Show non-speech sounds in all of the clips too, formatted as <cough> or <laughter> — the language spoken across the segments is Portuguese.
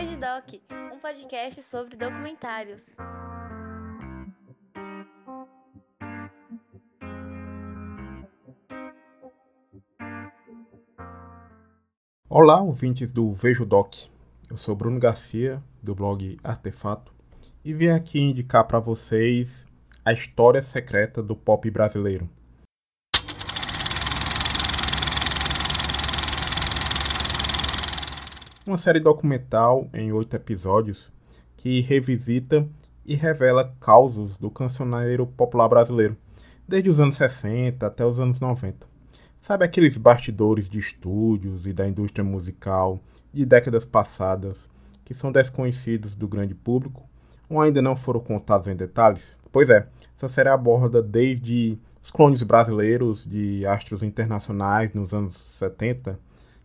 Veja Doc, um podcast sobre documentários. Olá, ouvintes do Vejo Doc. Eu sou Bruno Garcia, do blog Artefato, e vim aqui indicar para vocês a história secreta do pop brasileiro. Uma série documental em oito episódios que revisita e revela causos do cancioneiro popular brasileiro, desde os anos 60 até os anos 90. Sabe aqueles bastidores de estúdios e da indústria musical de décadas passadas que são desconhecidos do grande público ou ainda não foram contados em detalhes? Pois é, essa série aborda desde os clones brasileiros de astros internacionais nos anos 70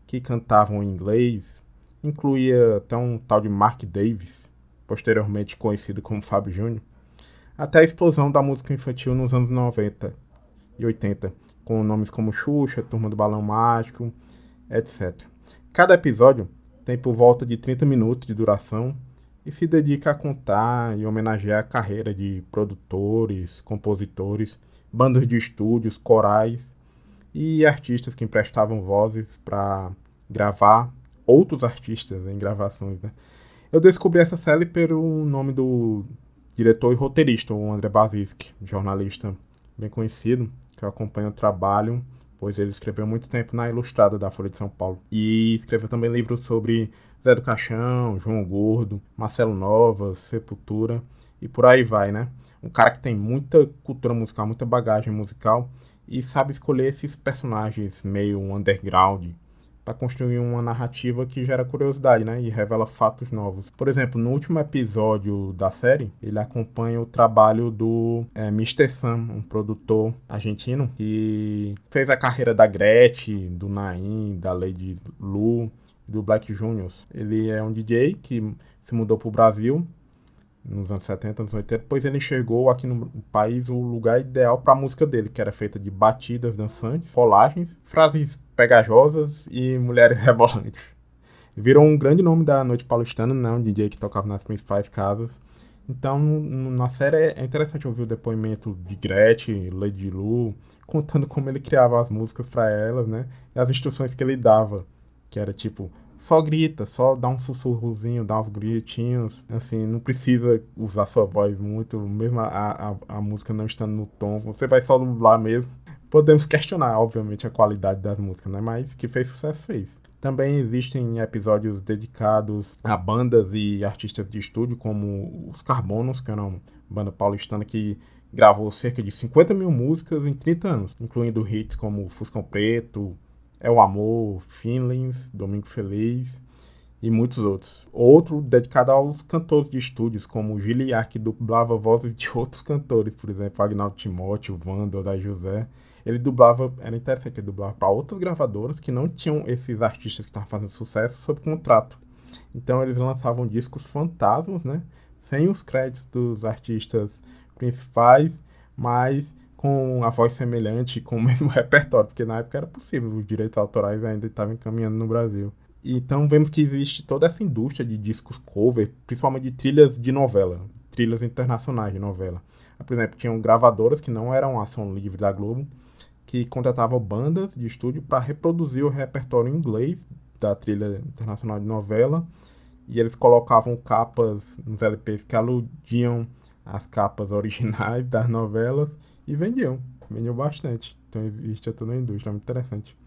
que cantavam em inglês, incluía até um tal de Mark Davis, posteriormente conhecido como Fábio Júnior, até a explosão da música infantil nos anos 90 e 80, com nomes como Xuxa, Turma do Balão Mágico, etc. Cada episódio tem por volta de 30 minutos de duração e se dedica a contar e homenagear a carreira de produtores, compositores, bandas de estúdios, corais e artistas que emprestavam vozes para gravar outros artistas em gravações. Né? Eu descobri essa série pelo nome do diretor e roteirista, o André Bazinski, jornalista bem conhecido, que eu acompanho o trabalho, pois ele escreveu muito tempo na Ilustrada da Folha de São Paulo. E escreveu também livros sobre Zé do Caixão, João Gordo, Marcelo Novas, Sepultura e por aí vai, né? Um cara que tem muita cultura musical, muita bagagem musical e sabe escolher esses personagens meio underground, para construir uma narrativa que gera curiosidade, né? E revela fatos novos. Por exemplo, no último episódio da série, ele acompanha o trabalho do é, Mr. Sam, um produtor argentino que fez a carreira da Gretchen, do Naim, da Lady Lu, do Black Juniors. Ele é um DJ que se mudou para o Brasil nos anos 70, anos 80, depois ele enxergou aqui no país o lugar ideal para a música dele, que era feita de batidas dançantes, folagens, frases pegajosas e mulheres <laughs> rebolantes. Virou um grande nome da noite paulistana, né? um DJ que tocava nas principais casas. Então, na série é interessante ouvir o depoimento de Gretchen, Lady Lu, contando como ele criava as músicas para elas, né? E as instruções que ele dava, que era tipo, só grita, só dá um sussurrozinho, dá uns gritinhos, assim, não precisa usar sua voz muito, mesmo a, a, a música não estando no tom, você vai só dublar mesmo. Podemos questionar, obviamente, a qualidade das músicas, né? Mas que fez sucesso fez. Também existem episódios dedicados a bandas e artistas de estúdio, como os Carbonos, que era uma banda paulistana que gravou cerca de 50 mil músicas em 30 anos, incluindo hits como Fuscão Preto, é o Amor, Feelings, Domingo Feliz e muitos outros. Outro dedicado aos cantores de estúdios, como Giliar, que dublava vozes de outros cantores, por exemplo, Agnaldo Timóteo, Wanda, da José. Ele dublava, era interessante, ele dublava para outras gravadoras que não tinham esses artistas que estavam fazendo sucesso sob contrato. Então eles lançavam discos fantasmas, né? Sem os créditos dos artistas principais, mas com a voz semelhante, com o <laughs> mesmo repertório, porque na época era possível, os direitos autorais ainda estavam encaminhando no Brasil. Então vemos que existe toda essa indústria de discos cover, principalmente de trilhas de novela, trilhas internacionais de novela. Por exemplo, tinham gravadoras que não eram ação livre da Globo, que contratavam bandas de estúdio para reproduzir o repertório inglês da trilha internacional de novela, e eles colocavam capas nos LPs que aludiam às capas originais <laughs> das novelas e vendiam, vendiam bastante. Então existe toda a indústria, é muito interessante.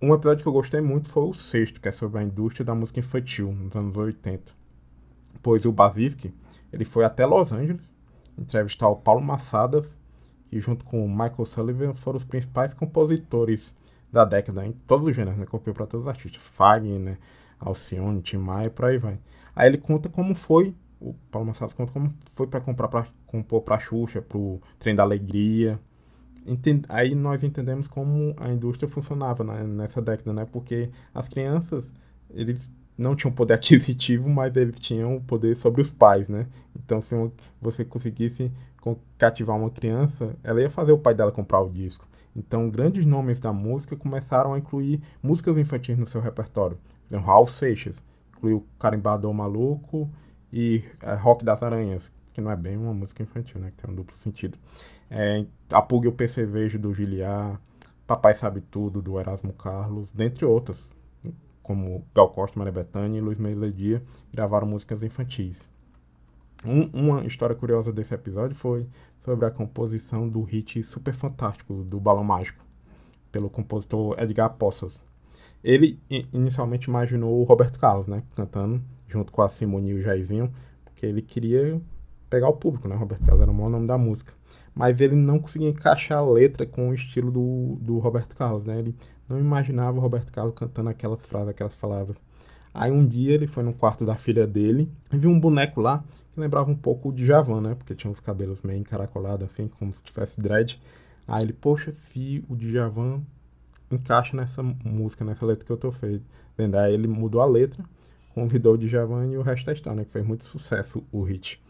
Um episódio que eu gostei muito foi o sexto, que é sobre a indústria da música infantil, nos anos 80. Pois o Basiski, ele foi até Los Angeles entrevistar o Paulo Massadas, que junto com o Michael Sullivan foram os principais compositores da década, em todos os gêneros, né? Copiou para todos os artistas. Fagner, né? Alcione, Tim Maia, por aí vai. Aí ele conta como foi o Paulo conta como foi para comprar para compor para Xuxa, pro Trem da Alegria. Entend, aí nós entendemos como a indústria funcionava né, nessa década, né? Porque as crianças, eles não tinham poder <laughs> aquisitivo, mas eles tinham o poder sobre os pais, né? Então, se você conseguisse cativar uma criança, ela ia fazer o pai dela comprar o disco. Então, grandes nomes da música começaram a incluir músicas infantis no seu repertório. Então, Raul Seixas, incluiu Carimbador Maluco e Rock das Aranhas, que não é bem uma música infantil, né? Que tem um duplo sentido. É, a Pug e o Percevejo do Giliar, Papai Sabe Tudo do Erasmo Carlos, dentre outras, como Gal Costa, Maria Bethânia e Luiz Meledia, gravaram músicas infantis. Um, uma história curiosa desse episódio foi sobre a composição do hit Super Fantástico do Balão Mágico, pelo compositor Edgar Poças. Ele inicialmente imaginou o Roberto Carlos, né, cantando junto com a Simone e o Jairzinho, porque ele queria pegar o público, né? Roberto Carlos era o maior nome da música. Mas ele não conseguia encaixar a letra com o estilo do, do Roberto Carlos, né? Ele não imaginava o Roberto Carlos cantando aquelas frases, aquelas palavras. Aí um dia ele foi no quarto da filha dele e viu um boneco lá que lembrava um pouco de Javan, né? Porque tinha os cabelos meio encaracolados, assim, como se tivesse dread. Aí ele, poxa, se o Djavan encaixa nessa música, nessa letra que eu tô fazendo. Aí ele mudou a letra, convidou o Djavan e o resto é história, né? Que fez muito sucesso o hit.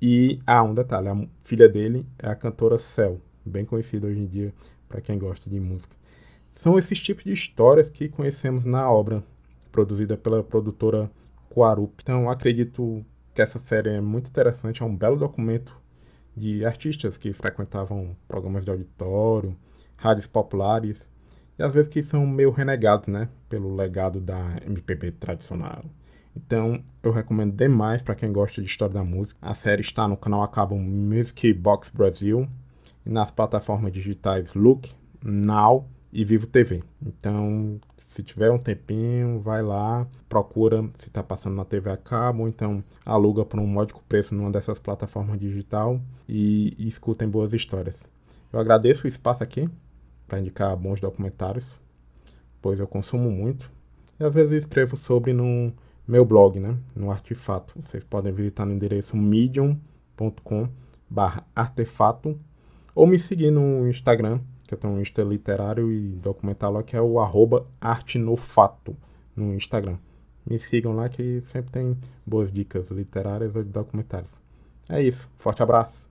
E, ah, um detalhe, a filha dele é a cantora Cell, bem conhecida hoje em dia para quem gosta de música. São esses tipos de histórias que conhecemos na obra produzida pela produtora Quarup. Então, acredito que essa série é muito interessante, é um belo documento de artistas que frequentavam programas de auditório, rádios populares, e às vezes que são meio renegados, né, pelo legado da MPB tradicional. Então, eu recomendo demais para quem gosta de história da música. A série está no canal Acabam Music Box Brasil e nas plataformas digitais Look, Now e Vivo TV. Então, se tiver um tempinho, vai lá, procura se está passando na TV a cabo, ou então aluga por um módico preço numa dessas plataformas digital e, e escutem boas histórias. Eu agradeço o espaço aqui para indicar bons documentários, pois eu consumo muito e às vezes escrevo sobre no meu blog, né, no Artefato. Vocês podem visitar no endereço medium.com/artefato ou me seguir no Instagram que eu tenho um Insta literário e documental lá, que é o arroba artenofato no Instagram. Me sigam lá que sempre tem boas dicas literárias de documentários. É isso. Forte abraço.